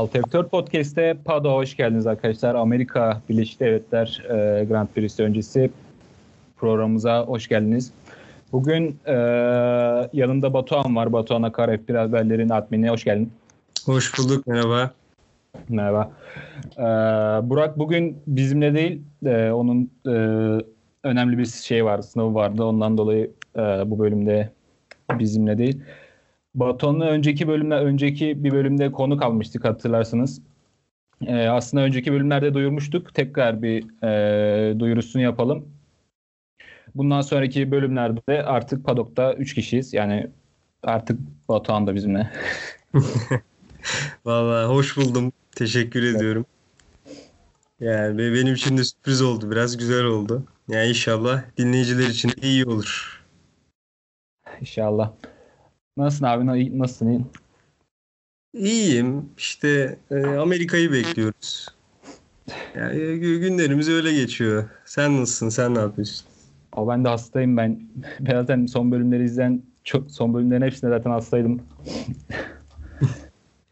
Alt F4 Podcast'te PAD'a hoş geldiniz arkadaşlar. Amerika Birleşik Devletler e, Grand Prix'si öncesi programımıza hoş geldiniz. Bugün e, yanımda Batuhan var. Batuhan Akar F1 Haberlerin admini. Hoş geldin. Hoş bulduk. Merhaba. Merhaba. E, Burak bugün bizimle değil. E, onun e, önemli bir şey var, sınavı vardı. Ondan dolayı e, bu bölümde bizimle değil. Batuhan'la önceki bölümde önceki bir bölümde konu kalmıştık hatırlarsınız. Ee, aslında önceki bölümlerde duyurmuştuk. Tekrar bir e, duyurusunu yapalım. Bundan sonraki bölümlerde artık Padok'ta 3 kişiyiz. Yani artık Batuhan da bizimle. Vallahi hoş buldum. Teşekkür evet. ediyorum. Yani benim için de sürpriz oldu. Biraz güzel oldu. Yani inşallah dinleyiciler için de iyi olur. İnşallah. Nasılsın abi? Nasılsın? İyi? İyiyim. İşte e, Amerika'yı bekliyoruz. Yani günlerimiz öyle geçiyor. Sen nasılsın? Sen ne yapıyorsun? O ben de hastayım ben. Zaten son bölümleri izleyen çok son bölümlerin hepsinde zaten hastaydım.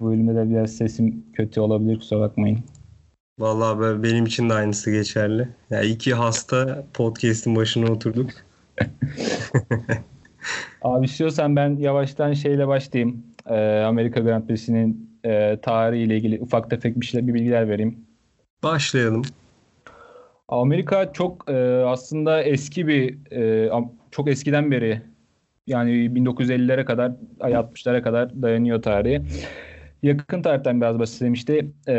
Bu bölümde de biraz sesim kötü olabilir kusura bakmayın. Vallahi benim için de aynısı geçerli. Ya yani iki hasta podcast'in başına oturduk. Abi istiyorsan ben yavaştan şeyle başlayayım. Ee, Amerika Grand Prix'sinin e, tarihiyle ilgili ufak tefek bir şeyler bir bilgiler vereyim. Başlayalım. Amerika çok e, aslında eski bir e, çok eskiden beri yani 1950'lere kadar 60'lara kadar dayanıyor tarihi. Yakın tarihten biraz bahsedeyim işte. E,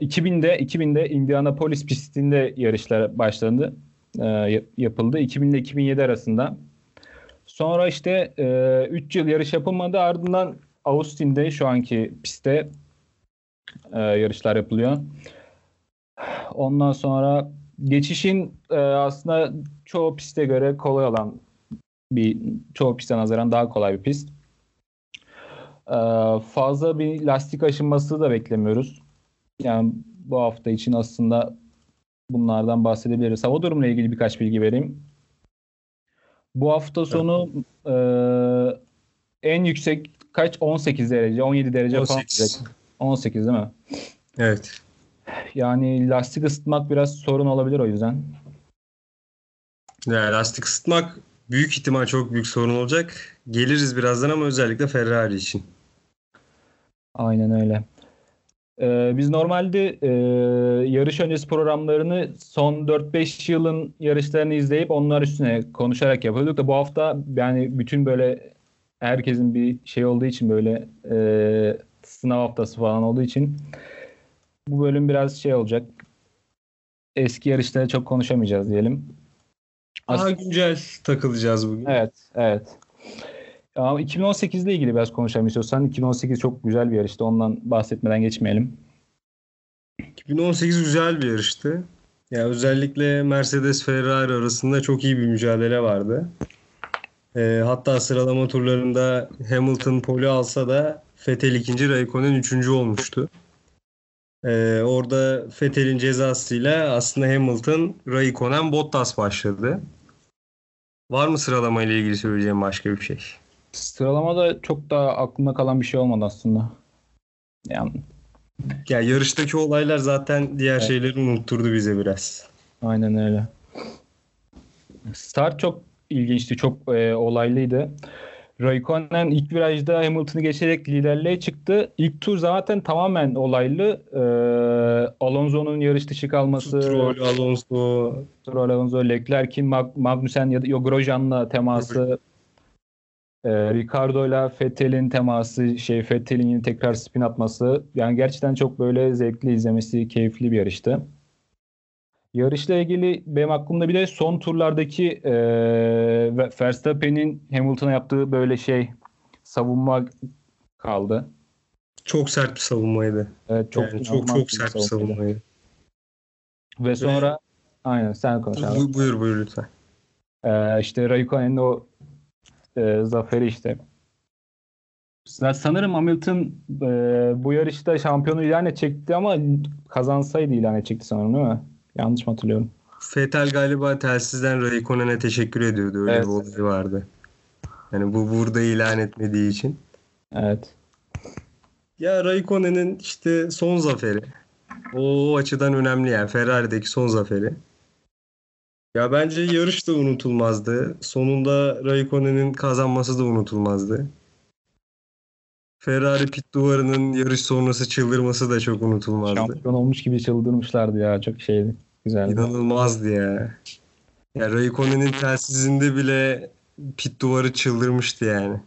2000'de 2000'de Indianapolis pistinde yarışlar başlandı. E, yapıldı. 2000 ile 2007 arasında. Sonra işte 3 e, yıl yarış yapılmadı. Ardından Austin'de şu anki pistte e, yarışlar yapılıyor. Ondan sonra geçişin e, aslında çoğu piste göre kolay olan bir çoğu piste nazaran daha kolay bir pist. E, fazla bir lastik aşınması da beklemiyoruz. Yani bu hafta için aslında bunlardan bahsedebiliriz. Hava durumuyla ilgili birkaç bilgi vereyim. Bu hafta sonu e, en yüksek kaç? 18 derece, 17 derece 18. falan. 18 değil mi? Evet. Yani lastik ısıtmak biraz sorun olabilir o yüzden. Ya lastik ısıtmak büyük ihtimal çok büyük sorun olacak. Geliriz birazdan ama özellikle Ferrari için. Aynen öyle. Ee, biz normalde e, yarış öncesi programlarını son 4-5 yılın yarışlarını izleyip onlar üstüne konuşarak yapıyorduk da bu hafta yani bütün böyle herkesin bir şey olduğu için böyle e, sınav haftası falan olduğu için bu bölüm biraz şey olacak. Eski yarışlara çok konuşamayacağız diyelim. Daha güncel takılacağız bugün. Evet, evet. Ama 2018 ile ilgili biraz konuşalım istiyorsan. 2018 çok güzel bir yarıştı. Ondan bahsetmeden geçmeyelim. 2018 güzel bir yarıştı. Ya özellikle Mercedes Ferrari arasında çok iyi bir mücadele vardı. E, hatta sıralama turlarında Hamilton poli alsa da Vettel ikinci, Raikkonen üçüncü olmuştu. E, orada Vettel'in cezasıyla aslında Hamilton, Raikkonen, Bottas başladı. Var mı sıralama ile ilgili söyleyeceğim başka bir şey? Sıralamada çok da aklımda kalan bir şey olmadı aslında. Yani ya yarıştaki olaylar zaten diğer evet. şeyleri unutturdu bize biraz. Aynen öyle. Start çok ilginçti, çok e, olaylıydı. Raikkonen ilk virajda Hamilton'ı geçerek liderliğe çıktı. İlk tur zaten tamamen olaylı. Ee, Alonso'nun yarış dışı kalması. Stroll, Alonso. Stroll, Alonso, Leclerc'in Mag Magnussen ya da Grosjean'la teması. E, Ricardo ile Fettel'in teması, şey Fettel'in yine tekrar spin atması. Yani gerçekten çok böyle zevkli izlemesi, keyifli bir yarıştı. Yarışla ilgili benim aklımda bir de son turlardaki e, Verstappen'in Hamilton'a yaptığı böyle şey savunma kaldı. Çok sert bir savunmaydı. Evet çok yani çok çok sert bir savunmaydı. Ve sonra Ve, aynen sen konuş abi. Bu, buyur buyur lütfen. Ee, işte Raikkonen'in o e, zaferi işte. Sanırım Hamilton e, bu yarışta şampiyonu ilan edecekti ama kazansaydı ilan edecekti sanırım değil mi? Yanlış mı hatırlıyorum? Fetel galiba telsizden Raikkonen'e teşekkür ediyordu. Öyle evet. bir olay vardı. Yani bu burada ilan etmediği için. Evet. Ya Raikkonen'in işte son zaferi. O açıdan önemli yani Ferrari'deki son zaferi. Ya bence yarış da unutulmazdı. Sonunda Raikkonen'in kazanması da unutulmazdı. Ferrari pit duvarının yarış sonrası çıldırması da çok unutulmazdı. Şampiyon olmuş gibi çıldırmışlardı ya. Çok şeydi. Güzeldi. İnanılmazdı ya. Ya Raikkonen'in telsizinde bile pit duvarı çıldırmıştı yani.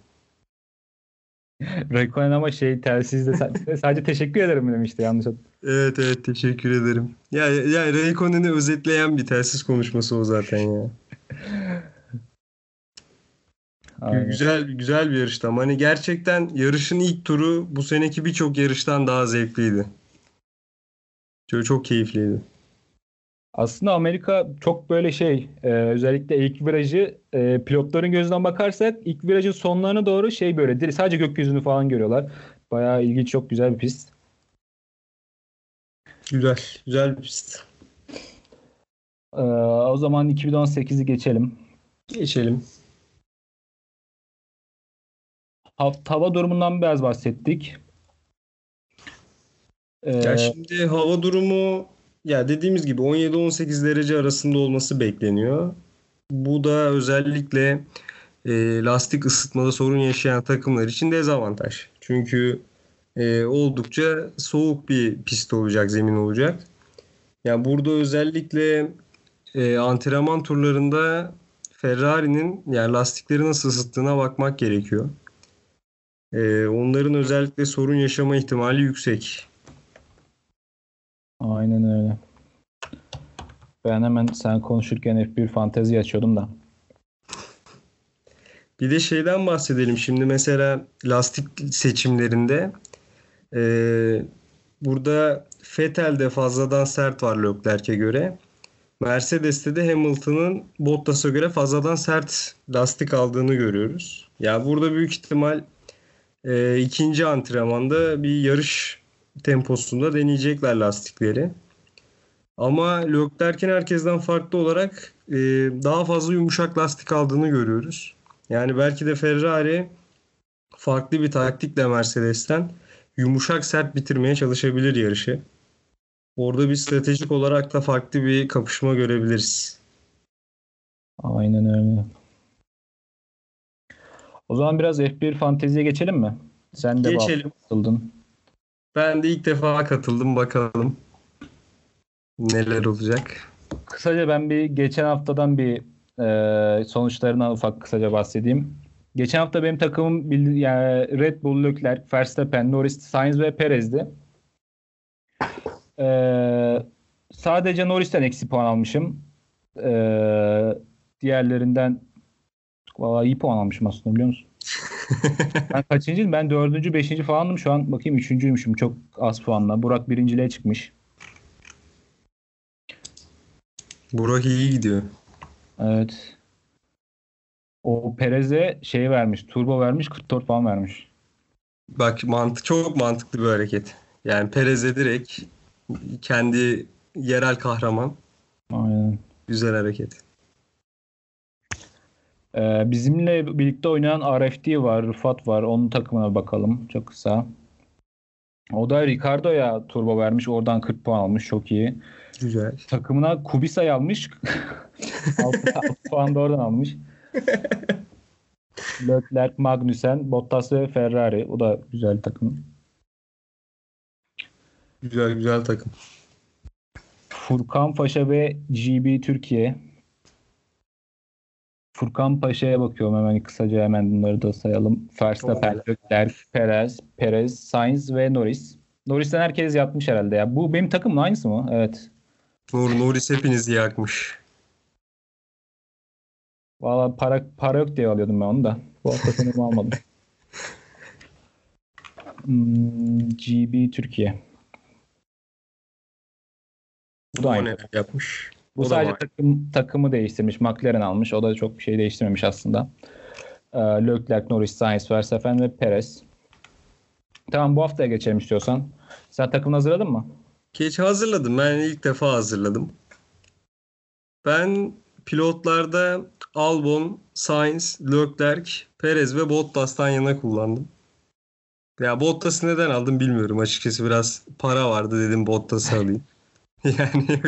Raikkonen ama şey telsizde sa- sadece teşekkür ederim demişti yanlış Evet evet teşekkür ederim. Ya ya Raikkonen'i özetleyen bir telsiz konuşması o zaten ya. Aynen. Güzel güzel bir yarıştı ama hani gerçekten yarışın ilk turu bu seneki birçok yarıştan daha zevkliydi. Çok, çok keyifliydi. Aslında Amerika çok böyle şey e, özellikle ilk virajı e, pilotların gözünden bakarsak ilk virajın sonlarına doğru şey böyle direkt sadece gökyüzünü falan görüyorlar. Bayağı ilginç çok güzel bir pist. Güzel. Güzel bir pist. E, o zaman 2018'i geçelim. Geçelim. Hav- Hava durumundan biraz bahsettik. E, Ya şimdi hava durumu ya dediğimiz gibi 17-18 derece arasında olması bekleniyor. Bu da özellikle e, lastik ısıtmada sorun yaşayan takımlar için dezavantaj. Çünkü e, oldukça soğuk bir pist olacak, zemin olacak. Yani burada özellikle e, antrenman turlarında Ferrari'nin yani lastikleri nasıl ısıttığına bakmak gerekiyor. E, onların özellikle sorun yaşama ihtimali yüksek. Aynen öyle. Ben hemen sen konuşurken F1 fantezi açıyordum da. Bir de şeyden bahsedelim. Şimdi mesela lastik seçimlerinde e, burada Vettel'de fazladan sert var Leclerc'e göre. Mercedes'te de Hamilton'ın Bottas'a göre fazladan sert lastik aldığını görüyoruz. Ya burada büyük ihtimal e, ikinci antrenmanda bir yarış temposunda deneyecekler lastikleri. Ama Leclerc'in herkesten farklı olarak e, daha fazla yumuşak lastik aldığını görüyoruz. Yani belki de Ferrari farklı bir taktikle Mercedes'ten yumuşak sert bitirmeye çalışabilir yarışı. Orada bir stratejik olarak da farklı bir kapışma görebiliriz. Aynen öyle. O zaman biraz F1 fanteziye geçelim mi? Sen de Geçelim. katıldın. Ben de ilk defa katıldım bakalım neler olacak. Kısaca ben bir geçen haftadan bir e, sonuçlarına ufak kısaca bahsedeyim. Geçen hafta benim takımım yani Red Bull, Leclerc, Verstappen, Norris, Sainz ve Perez'di. E, sadece Norris'ten eksi puan almışım. E, diğerlerinden vallahi iyi puan almışım aslında biliyor musun? Ben kaçıncıyım? Ben dördüncü, beşinci falandım. Şu an bakayım üçüncüymüşüm çok az puanla. Burak birinciliğe çıkmış. Burak iyi gidiyor. Evet. O Perez'e şey vermiş, turbo vermiş, 44 falan vermiş. Bak mantık çok mantıklı bir hareket. Yani Perez'e direkt kendi yerel kahraman. Aynen. Güzel hareket. Ee, bizimle birlikte oynayan RFD var, Rıfat var. Onun takımına bakalım çok kısa. O da Ricardo'ya turbo vermiş. Oradan 40 puan almış. Çok iyi. Güzel. Takımına Kubica'yı almış. 6, puan da oradan almış. Leclerc, Magnussen, Bottas ve Ferrari. O da güzel takım. Güzel güzel takım. Furkan Paşa ve GB Türkiye. Furkan Paşa'ya bakıyorum hemen kısaca hemen bunları da sayalım. Verstappen. Leclerc, Perez, Perez, Sainz ve Norris. Norris'ten herkes yatmış herhalde ya. Bu benim takımın aynısı mı? Evet. Nur Norris hepinizi yakmış. Valla para, para yok diye alıyordum ben onu da. Bu hafta sonu almadım. Hmm, GB Türkiye. Bu da aynı. yapmış. Bu O sadece takım takımı değiştirmiş. McLaren almış. O da çok bir şey değiştirmemiş aslında. Ee, Leclerc, Norris, Sainz, Verstappen ve Perez. Tamam bu haftaya geçelim istiyorsan. Sen takımını hazırladın mı? Geç hazırladım. Ben ilk defa hazırladım. Ben pilotlarda Albon, Sainz, Leclerc, Perez ve Bottas'tan yana kullandım. Ya Bottas'ı neden aldım bilmiyorum. Açıkçası biraz para vardı dedim Bottas'ı alayım. yani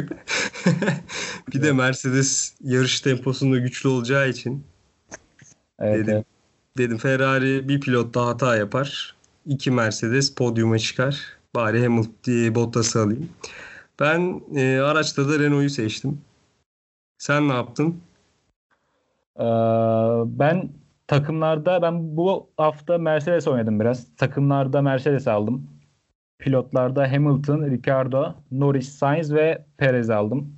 bir de Mercedes yarış temposunda güçlü olacağı için Evet, dedim. evet. Dedim Ferrari bir pilot da hata yapar. İki Mercedes podyuma çıkar. Bari Hamilton Bottas'ı alayım. Ben e, araçta da Renault'u seçtim. Sen ne yaptın? Ee, ben takımlarda ben bu hafta Mercedes oynadım biraz. Takımlarda Mercedes aldım. Pilotlarda Hamilton, Ricardo, Norris, Sainz ve Perez aldım.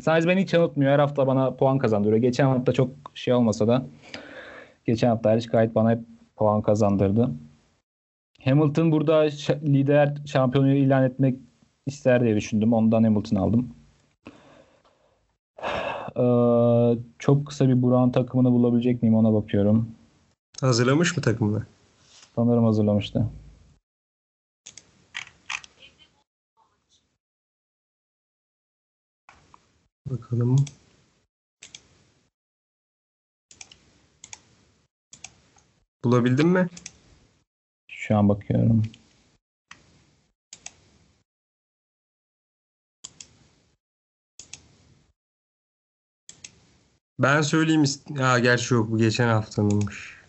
Sainz beni hiç yanıltmıyor. Her hafta bana puan kazandırıyor. Geçen hafta çok şey olmasa da geçen hafta hariç gayet bana hep puan kazandırdı. Hamilton burada lider şampiyonu ilan etmek ister diye düşündüm. Ondan Hamilton aldım. Ee, çok kısa bir Burak'ın takımını bulabilecek miyim ona bakıyorum. Hazırlamış mı takımını? Sanırım hazırlamıştı. Bakalım. Bulabildin mi? Şu an bakıyorum. Ben söyleyeyim. Ha gerçi yok bu geçen haftanınmış.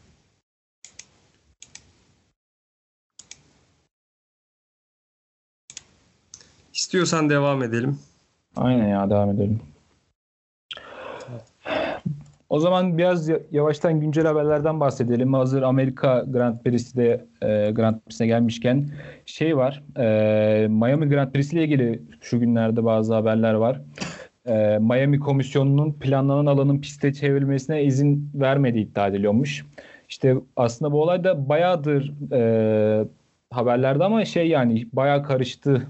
İstiyorsan devam edelim. Aynen ya devam edelim. O zaman biraz ya- yavaştan güncel haberlerden bahsedelim. Hazır Amerika Grand Prix'si de e, Grand Prix'sine gelmişken şey var. e, Miami Grand Prix'si ile ilgili şu günlerde bazı haberler var. E, Miami Komisyonu'nun planlanan alanın piste çevrilmesine izin vermediği iddia ediliyormuş. İşte aslında bu olay da bayağıdır e, haberlerde ama şey yani bayağı karıştı.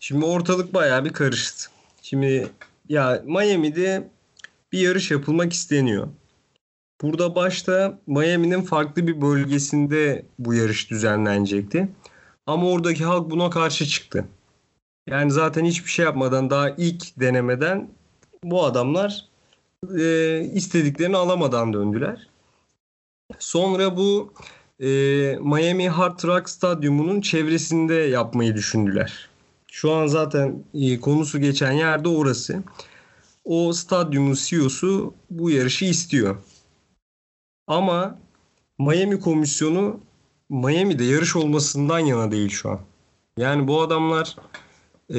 Şimdi ortalık bayağı bir karıştı. Şimdi ya Miami'de bir yarış yapılmak isteniyor. Burada başta Miami'nin farklı bir bölgesinde bu yarış düzenlenecekti. Ama oradaki halk buna karşı çıktı. Yani zaten hiçbir şey yapmadan daha ilk denemeden bu adamlar e, istediklerini alamadan döndüler. Sonra bu e, Miami Hard Rock Stadyumu'nun çevresinde yapmayı düşündüler. Şu an zaten e, konusu geçen yerde orası. O stadyumun CEO'su bu yarışı istiyor. Ama Miami komisyonu Miami'de yarış olmasından yana değil şu an. Yani bu adamlar e,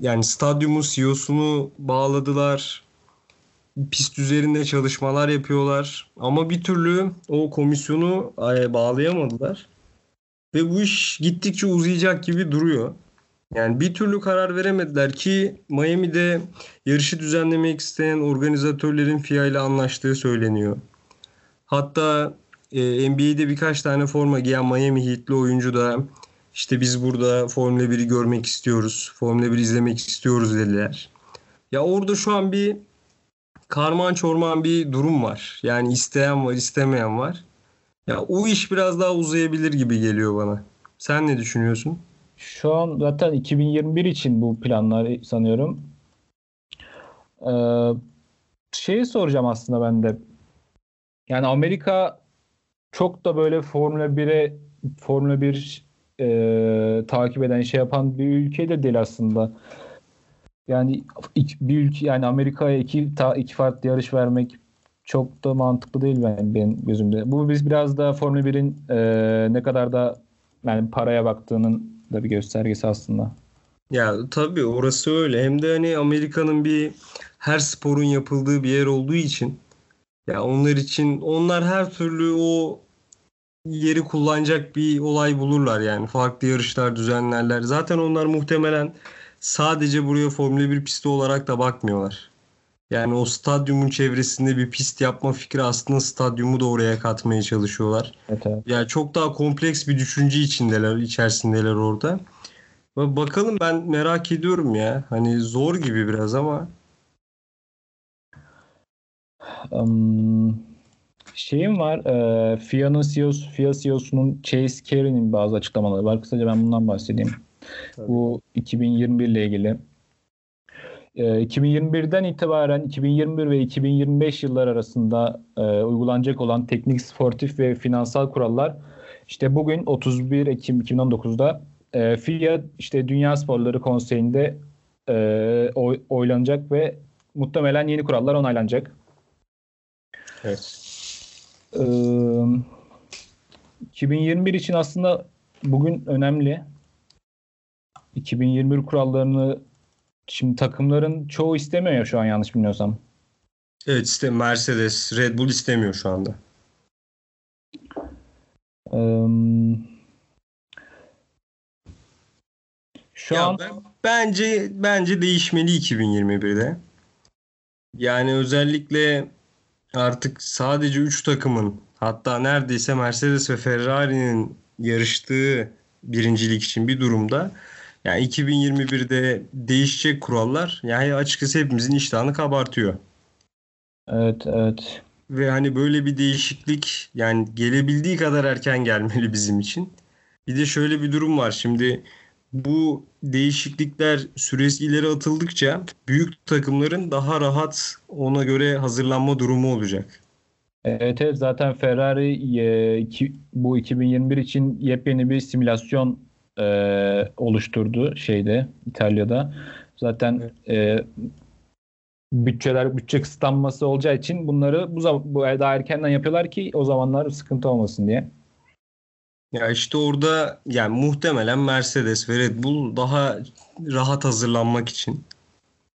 yani stadyumun CEO'sunu bağladılar. Pist üzerinde çalışmalar yapıyorlar. Ama bir türlü o komisyonu e, bağlayamadılar. Ve bu iş gittikçe uzayacak gibi duruyor. Yani bir türlü karar veremediler ki Miami'de yarışı düzenlemek isteyen organizatörlerin FIA ile anlaştığı söyleniyor. Hatta e, NBA'de birkaç tane forma giyen Miami Heat'li oyuncu da işte biz burada Formula 1'i görmek istiyoruz, Formula 1 izlemek istiyoruz dediler. Ya orada şu an bir karman çorman bir durum var. Yani isteyen var, istemeyen var. Ya o iş biraz daha uzayabilir gibi geliyor bana. Sen ne düşünüyorsun? Şu an zaten 2021 için bu planlar sanıyorum. Ee, şeyi soracağım aslında ben de. Yani Amerika çok da böyle Formula 1'e Formula 1 e, takip eden şey yapan bir ülke de değil aslında. Yani bir ülke yani Amerika'ya iki ta, iki farklı yarış vermek çok da mantıklı değil ben benim gözümde. Bu biz biraz da Formula 1'in e, ne kadar da yani paraya baktığının da bir göstergesi aslında. Ya tabii orası öyle. Hem de hani Amerika'nın bir her sporun yapıldığı bir yer olduğu için ya onlar için onlar her türlü o yeri kullanacak bir olay bulurlar yani. Farklı yarışlar düzenlerler. Zaten onlar muhtemelen sadece buraya Formula 1 pisti olarak da bakmıyorlar. Yani o stadyumun çevresinde bir pist yapma fikri aslında stadyumu da oraya katmaya çalışıyorlar. Evet, evet. Yani çok daha kompleks bir düşünce içindeler, içerisindeler orada. Bakalım ben merak ediyorum ya. Hani zor gibi biraz ama Um, şeyim var. E, FIA'nın CEO'su, FIA CEO'sunun Chase Carey'nin bazı açıklamaları var. Kısaca ben bundan bahsedeyim. Tabii. Bu 2021 ile ilgili. E, 2021'den itibaren 2021 ve 2025 yıllar arasında e, uygulanacak olan teknik, sportif ve finansal kurallar İşte bugün 31 Ekim 2019'da e, FIA işte Dünya Sporları Konseyi'nde e, oy, oylanacak ve muhtemelen yeni kurallar onaylanacak. Evet. E, 2021 için aslında bugün önemli. 2021 kurallarını şimdi takımların çoğu istemiyor ya şu an yanlış bilmiyorsam. Evet işte Mercedes, Red Bull istemiyor şu anda. Şu ya an ben, bence bence değişmeli 2021'de. Yani özellikle artık sadece 3 takımın hatta neredeyse Mercedes ve Ferrari'nin yarıştığı birincilik için bir durumda yani 2021'de değişecek kurallar yani açıkçası hepimizin iştahını kabartıyor. evet evet. Ve hani böyle bir değişiklik yani gelebildiği kadar erken gelmeli bizim için. Bir de şöyle bir durum var. Şimdi bu değişiklikler süresi ileri atıldıkça büyük takımların daha rahat ona göre hazırlanma durumu olacak. Evet, evet zaten Ferrari e, bu 2021 için yepyeni bir simülasyon e, oluşturdu şeyde İtalya'da. Zaten e, bütçeler bütçe kısıtlanması olacağı için bunları bu, bu daha erkenden yapıyorlar ki o zamanlar sıkıntı olmasın diye. Ya işte orada yani muhtemelen Mercedes ve Red Bull daha rahat hazırlanmak için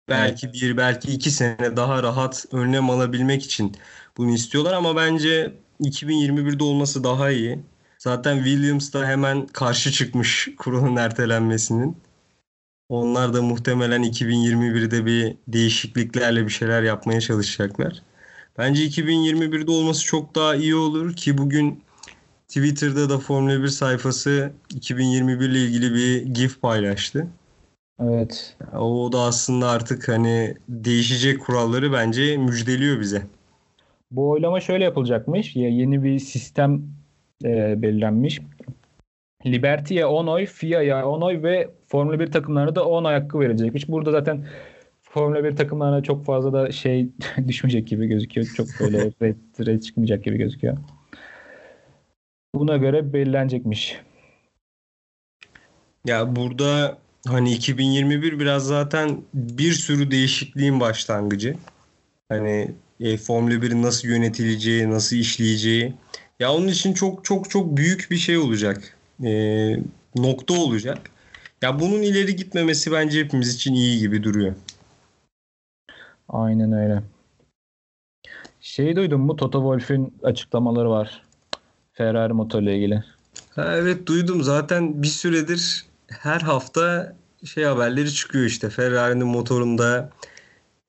belki bir belki iki sene daha rahat önlem alabilmek için bunu istiyorlar ama bence 2021'de olması daha iyi. Zaten Williams da hemen karşı çıkmış kuralın ertelenmesinin. Onlar da muhtemelen 2021'de bir değişikliklerle bir şeyler yapmaya çalışacaklar. Bence 2021'de olması çok daha iyi olur ki bugün Twitter'da da Formula 1 sayfası 2021 ile ilgili bir GIF paylaştı. Evet. O da aslında artık hani değişecek kuralları bence müjdeliyor bize. Bu oylama şöyle yapılacakmış. Ya yeni bir sistem e, belirlenmiş. Liberty'ye 10 oy, FIA'ya 10 oy ve Formula 1 takımlarına da 10 oy hakkı verilecekmiş. Burada zaten Formula 1 takımlarına çok fazla da şey düşmeyecek gibi gözüküyor. Çok böyle red, red çıkmayacak gibi gözüküyor. Buna göre belirlenecekmiş. Ya burada hani 2021 biraz zaten bir sürü değişikliğin başlangıcı. Hani e, Formula 1'in nasıl yönetileceği, nasıl işleyeceği. Ya onun için çok çok çok büyük bir şey olacak. E, nokta olacak. Ya bunun ileri gitmemesi bence hepimiz için iyi gibi duruyor. Aynen öyle. Şeyi duydun mu? Toto Wolff'ün açıklamaları var. Ferrari motorla ilgili. Ha, evet duydum zaten bir süredir her hafta şey haberleri çıkıyor işte. Ferrari'nin motorunda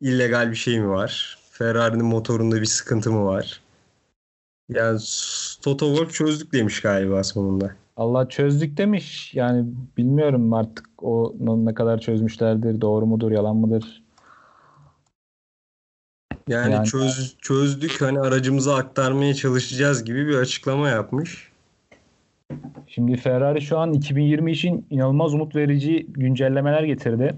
illegal bir şey mi var? Ferrari'nin motorunda bir sıkıntı mı var? Yani Toto Wolff çözdük demiş galiba sonunda. Allah çözdük demiş. Yani bilmiyorum artık o ne kadar çözmüşlerdir, doğru mudur, yalan mıdır? Yani, Yani- çöz, çözdük hani aracımıza aktarmaya çalışacağız gibi bir açıklama yapmış. Şimdi Ferrari şu an 2020 için inanılmaz umut verici güncellemeler getirdi.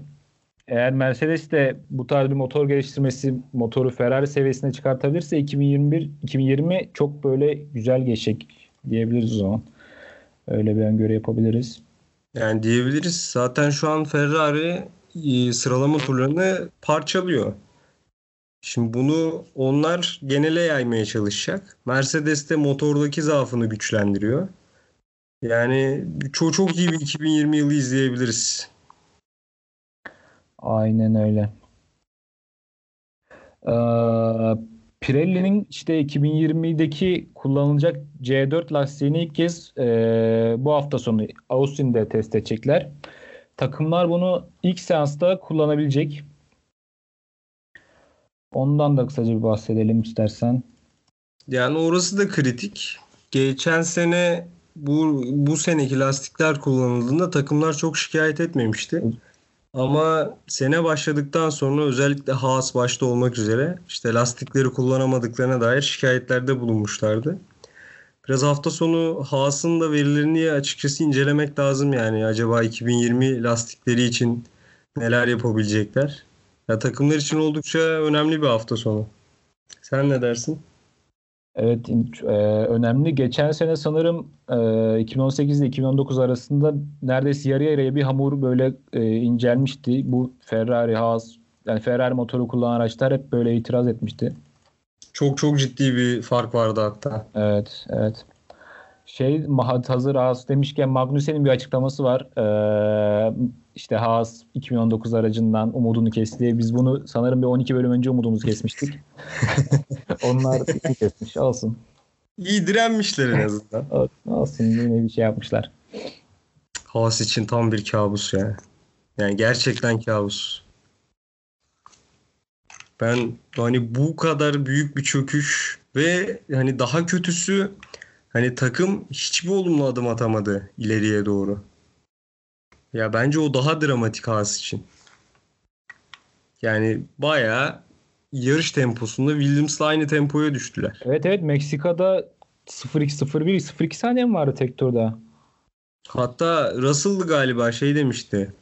Eğer Mercedes de bu tarz bir motor geliştirmesi motoru Ferrari seviyesine çıkartabilirse 2021 2020 çok böyle güzel geçecek diyebiliriz o zaman. Öyle bir öngörü yapabiliriz. Yani diyebiliriz zaten şu an Ferrari e, sıralama turlarını parçalıyor. Şimdi bunu onlar genele yaymaya çalışacak. Mercedes de motordaki zaafını güçlendiriyor. Yani çok çok iyi bir 2020 yılı izleyebiliriz. Aynen öyle. Ee, Pirelli'nin işte 2020'deki kullanılacak C4 lastiğini ilk kez e, bu hafta sonu Austin'de test edecekler. Takımlar bunu ilk seansta kullanabilecek. Ondan da kısaca bir bahsedelim istersen. Yani orası da kritik. Geçen sene bu bu seneki lastikler kullanıldığında takımlar çok şikayet etmemişti. Ama sene başladıktan sonra özellikle Haas başta olmak üzere işte lastikleri kullanamadıklarına dair şikayetlerde bulunmuşlardı. Biraz hafta sonu Haas'ın da verilerini açıkçası incelemek lazım yani. Acaba 2020 lastikleri için neler yapabilecekler? Ya takımlar için oldukça önemli bir hafta sonu. Sen ne dersin? Evet e, önemli. Geçen sene sanırım e, 2018 ile 2019 arasında neredeyse yarı yarıya bir hamur böyle e, incelmişti. Bu Ferrari, Haas yani Ferrari motoru kullanan araçlar hep böyle itiraz etmişti. Çok çok ciddi bir fark vardı hatta. Evet, evet. Şey hazır Haas demişken Magnussen'in bir açıklaması var. Ee, işte Haas 2019 aracından umudunu kesti. Biz bunu sanırım bir 12 bölüm önce umudumuzu kesmiştik. Onlar kesmiş. Olsun. İyi direnmişler en azından. Olsun yine bir şey yapmışlar. Haas için tam bir kabus ya. Yani gerçekten kabus. Ben hani bu kadar büyük bir çöküş ve hani daha kötüsü hani takım hiçbir olumlu adım atamadı ileriye doğru. Ya bence o daha dramatik Haas için. Yani bayağı yarış temposunda Williams'la aynı tempoya düştüler. Evet evet Meksika'da 0-2-0-1 0-2 saniye mi vardı tek turda? Hatta Russell'dı galiba şey demişti.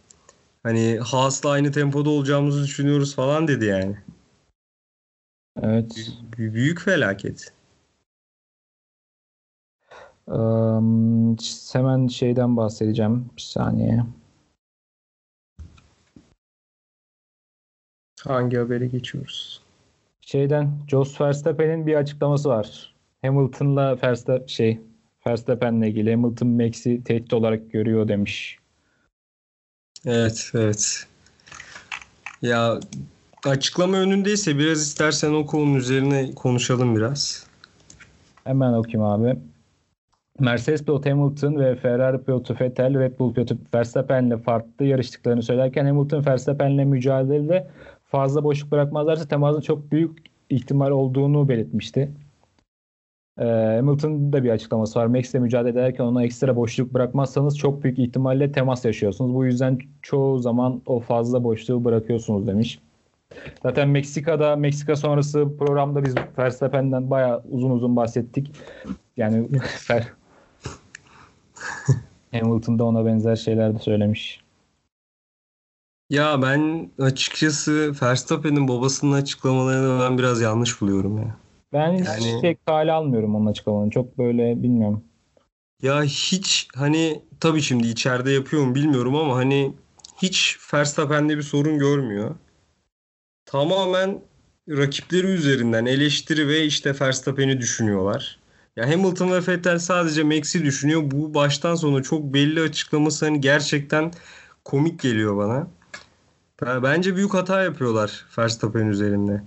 Hani Haas'la aynı tempoda olacağımızı düşünüyoruz falan dedi yani. Evet. B- büyük felaket. Um, hemen şeyden bahsedeceğim. Bir saniye. Hangi habere geçiyoruz? Şeyden Jos Verstappen'in bir açıklaması var. Hamilton'la Verstappen şey Verstappen'le ilgili Hamilton Max'i tehdit olarak görüyor demiş. Evet, evet. Ya açıklama önündeyse biraz istersen o konunun üzerine konuşalım biraz. Hemen okuyayım abi. Mercedes pilotu Hamilton ve Ferrari pilotu Vettel, Red Bull pilotu Verstappen'le farklı yarıştıklarını söylerken Hamilton Verstappen'le mücadelede fazla boşluk bırakmazlarsa temasın çok büyük ihtimal olduğunu belirtmişti. Ee, Hamilton'ın da bir açıklaması var. Max'le mücadele ederken ona ekstra boşluk bırakmazsanız çok büyük ihtimalle temas yaşıyorsunuz. Bu yüzden çoğu zaman o fazla boşluğu bırakıyorsunuz demiş. Zaten Meksika'da, Meksika sonrası programda biz Verstappen'den bayağı uzun uzun bahsettik. Yani Hamilton da ona benzer şeyler de söylemiş. Ya ben açıkçası Verstappen'in babasının açıklamalarını ben biraz yanlış buluyorum ya. Ben hiç yani, şey kale almıyorum onun açıklamalarını. Çok böyle bilmiyorum. Ya hiç hani tabii şimdi içeride yapıyor mu bilmiyorum ama hani hiç Verstappen'de bir sorun görmüyor. Tamamen rakipleri üzerinden eleştiri ve işte Verstappen'i düşünüyorlar. Ya Hamilton ve Vettel sadece Max'i düşünüyor. Bu baştan sona çok belli açıklaması hani gerçekten komik geliyor bana. Bence büyük hata yapıyorlar Verstappen üzerinde.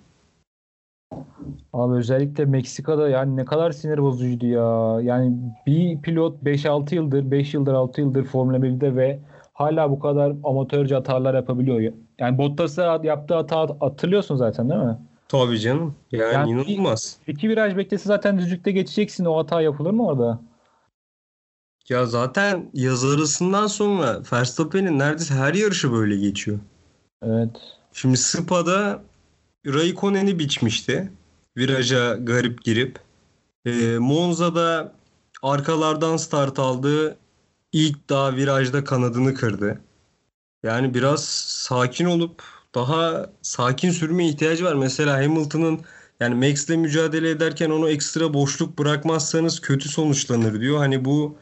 Abi özellikle Meksika'da yani ne kadar sinir bozucuydu ya. Yani bir pilot 5-6 yıldır, 5 yıldır 6 yıldır Formula 1'de ve hala bu kadar amatörce hatalar yapabiliyor. Yani Bottas'a yaptığı hata hatırlıyorsun zaten değil mi? Tabii canım. Yani, yani inanılmaz. İki viraj beklese zaten düzlükte geçeceksin. O hata yapılır mı orada? Ya zaten yaz arasından sonra Verstappen'in neredeyse her yarışı böyle geçiyor. Evet. Şimdi Spa'da Raikkonen'i biçmişti. Viraja garip girip. E, Monza'da arkalardan start aldı. İlk daha virajda kanadını kırdı. Yani biraz sakin olup daha sakin sürme ihtiyacı var. Mesela Hamilton'ın yani Max'le mücadele ederken onu ekstra boşluk bırakmazsanız kötü sonuçlanır diyor. Hani bu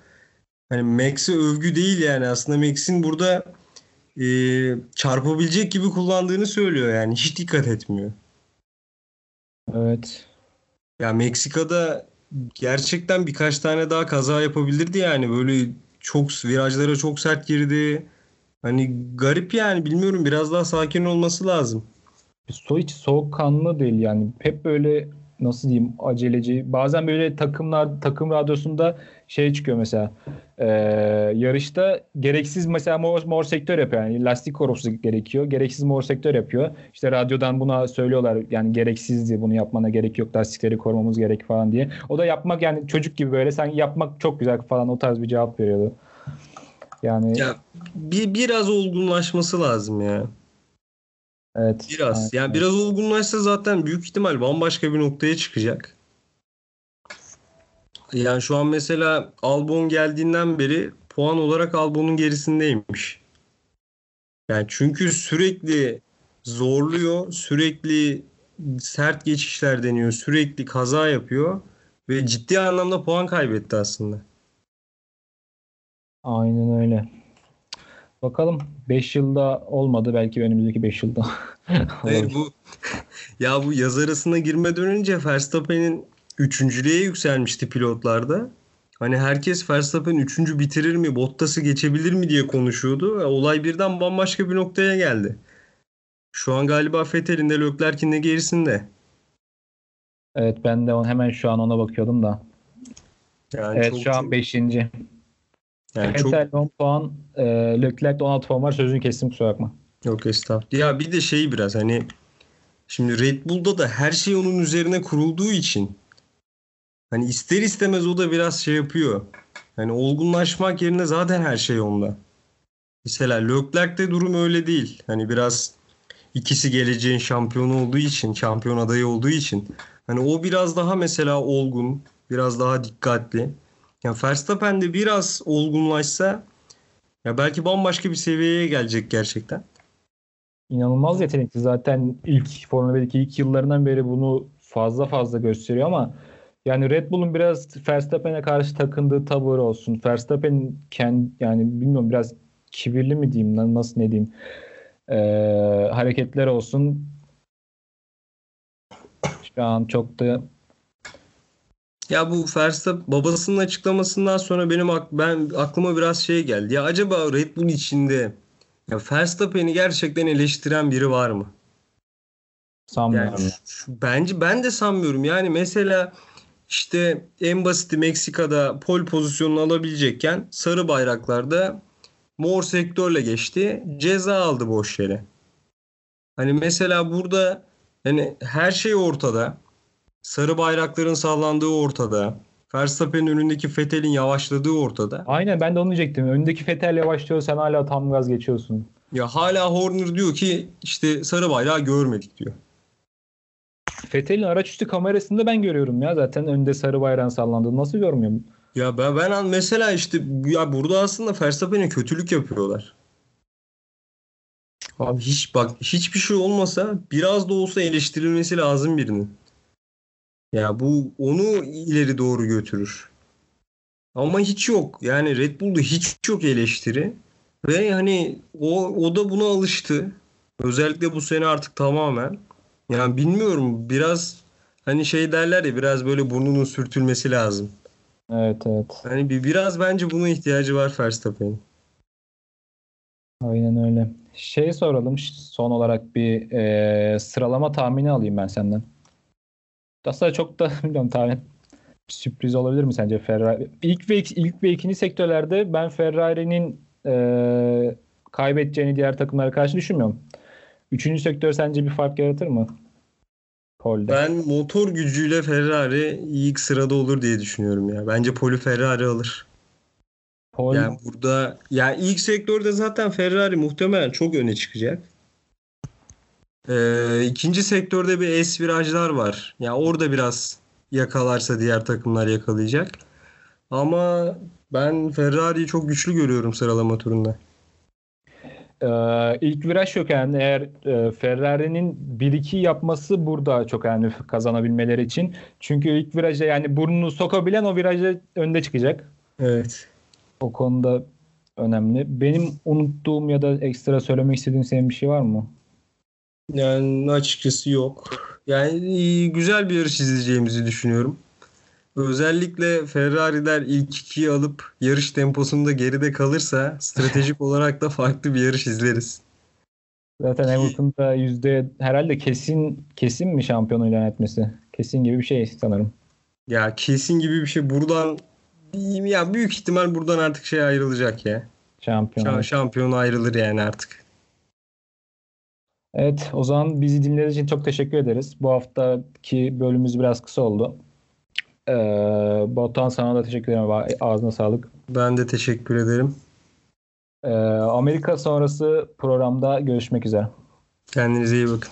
hani Max'e övgü değil yani aslında Max'in burada e, çarpabilecek gibi kullandığını söylüyor yani hiç dikkat etmiyor. Evet. Ya Meksika'da gerçekten birkaç tane daha kaza yapabilirdi yani böyle çok virajlara çok sert girdi. Hani garip yani bilmiyorum biraz daha sakin olması lazım. So hiç soğukkanlı değil yani. Hep böyle nasıl diyeyim aceleci. Bazen böyle takımlar takım radyosunda şey çıkıyor mesela. E, yarışta gereksiz mesela mor, mor sektör yapıyor. Yani lastik korusu gerekiyor. Gereksiz mor sektör yapıyor. İşte radyodan buna söylüyorlar. Yani gereksizdi bunu yapmana gerek yok. Lastikleri korumamız gerek falan diye. O da yapmak yani çocuk gibi böyle sen yapmak çok güzel falan o tarz bir cevap veriyordu. Yani ya bir biraz olgunlaşması lazım ya. Evet. Biraz. Evet, yani biraz olgunlaşsa zaten büyük ihtimal bambaşka bir noktaya çıkacak. Yani şu an mesela Albon geldiğinden beri puan olarak Albon'un gerisindeymiş. Yani çünkü sürekli zorluyor, sürekli sert geçişler deniyor, sürekli kaza yapıyor Ve ciddi anlamda puan kaybetti aslında. Aynen öyle. Bakalım 5 yılda olmadı belki önümüzdeki 5 yılda. Hayır bu ya bu yaz arasına girmeden önce Verstappen'in üçüncülüğe yükselmişti pilotlarda. Hani herkes Verstappen üçüncü bitirir mi, Bottas'ı geçebilir mi diye konuşuyordu. Olay birden bambaşka bir noktaya geldi. Şu an galiba Vettel'in de Leclerc'in de gerisinde. Evet ben de on, hemen şu an ona bakıyordum da. Yani evet çok, şu an 5. Yani Vettel çok... 10 puan, e, Leclerc 16 puan var. Sözünü kestim kusura bakma. Yok estağfurullah. Ya bir de şey biraz hani şimdi Red Bull'da da her şey onun üzerine kurulduğu için hani ister istemez o da biraz şey yapıyor. Hani olgunlaşmak yerine zaten her şey onda. Mesela Leclerc'te durum öyle değil. Hani biraz ikisi geleceğin şampiyonu olduğu için, şampiyon adayı olduğu için hani o biraz daha mesela olgun, biraz daha dikkatli. Yani Verstappen de biraz olgunlaşsa ya belki bambaşka bir seviyeye gelecek gerçekten. İnanılmaz yetenekli. Zaten ilk Formula 1'deki ilk yıllarından beri bunu fazla fazla gösteriyor ama yani Red Bull'un biraz Verstappen'e karşı takındığı tavır olsun. Verstappen kendi yani bilmiyorum biraz kibirli mi diyeyim nasıl ne diyeyim e, hareketler olsun. Şu an çok da ya bu Verstappen babasının açıklamasından sonra benim ak ben aklıma biraz şey geldi. Ya acaba Red Bull içinde ya Verstappen'i gerçekten eleştiren biri var mı? Sanmıyorum. Yani şu, bence ben de sanmıyorum. Yani mesela işte en basiti Meksika'da pol pozisyonunu alabilecekken sarı bayraklarda mor sektörle geçti. Ceza aldı boş yere. Hani mesela burada hani her şey ortada. Sarı bayrakların sallandığı ortada. Verstappen'in önündeki Vettel'in yavaşladığı ortada. Aynen ben de onu diyecektim. Önündeki Vettel yavaşlıyor sen hala tam gaz geçiyorsun. Ya hala Horner diyor ki işte sarı bayrağı görmedik diyor. Vettel'in araç üstü kamerasında ben görüyorum ya zaten önde sarı bayrağın sallandığını nasıl görmüyorum? Ya ben, ben mesela işte ya burada aslında Verstappen'e kötülük yapıyorlar. Abi hiç bak hiçbir şey olmasa biraz da olsa eleştirilmesi lazım birinin. Ya bu onu ileri doğru götürür. Ama hiç yok. Yani Red Bull'da hiç yok eleştiri. Ve hani o, o da buna alıştı. Özellikle bu sene artık tamamen. Yani bilmiyorum biraz hani şey derler ya biraz böyle burnunun sürtülmesi lazım. Evet evet. Hani bir biraz bence buna ihtiyacı var Verstappen'in. Aynen öyle. Şey soralım son olarak bir e, sıralama tahmini alayım ben senden. Aslında çok da bilmiyorum tahmin sürpriz olabilir mi sence Ferrari? İlk ve ilk ve ikinci sektörlerde ben Ferrari'nin e, kaybedeceğini diğer takımlara karşı düşünmüyorum. Üçüncü sektör sence bir fark yaratır mı? Pol'de. Ben motor gücüyle Ferrari ilk sırada olur diye düşünüyorum ya. Bence Pol'ü Ferrari alır. Pol... Yani burada yani ilk sektörde zaten Ferrari muhtemelen çok öne çıkacak. Ee, ikinci sektörde bir S virajlar var. Yani orada biraz yakalarsa diğer takımlar yakalayacak. Ama ben Ferrari'yi çok güçlü görüyorum sıralama turunda. Ee, ilk viraj yok yani eğer e, Ferrari'nin 1-2 yapması burada çok önemli kazanabilmeleri için. Çünkü ilk viraja yani burnunu sokabilen o viraja önde çıkacak. Evet. O konuda önemli. Benim unuttuğum ya da ekstra söylemek istediğin senin bir şey var mı? Yani açıkçası yok. Yani güzel bir yarış izleyeceğimizi düşünüyorum. Özellikle Ferrari'ler ilk ikiyi alıp yarış temposunda geride kalırsa stratejik olarak da farklı bir yarış izleriz. Zaten Hamilton'da yüzde herhalde kesin kesin mi şampiyon ilan etmesi? Kesin gibi bir şey sanırım. Ya kesin gibi bir şey. Buradan ya büyük ihtimal buradan artık şey ayrılacak ya. Şampiyon. Şampiyon ayrılır yani artık. Evet o zaman bizi dinlediğiniz için çok teşekkür ederiz. Bu haftaki bölümümüz biraz kısa oldu. Ee, Batuhan sana da teşekkür ederim. Ağzına sağlık. Ben de teşekkür ederim. Ee, Amerika sonrası programda görüşmek üzere. Kendinize iyi bakın.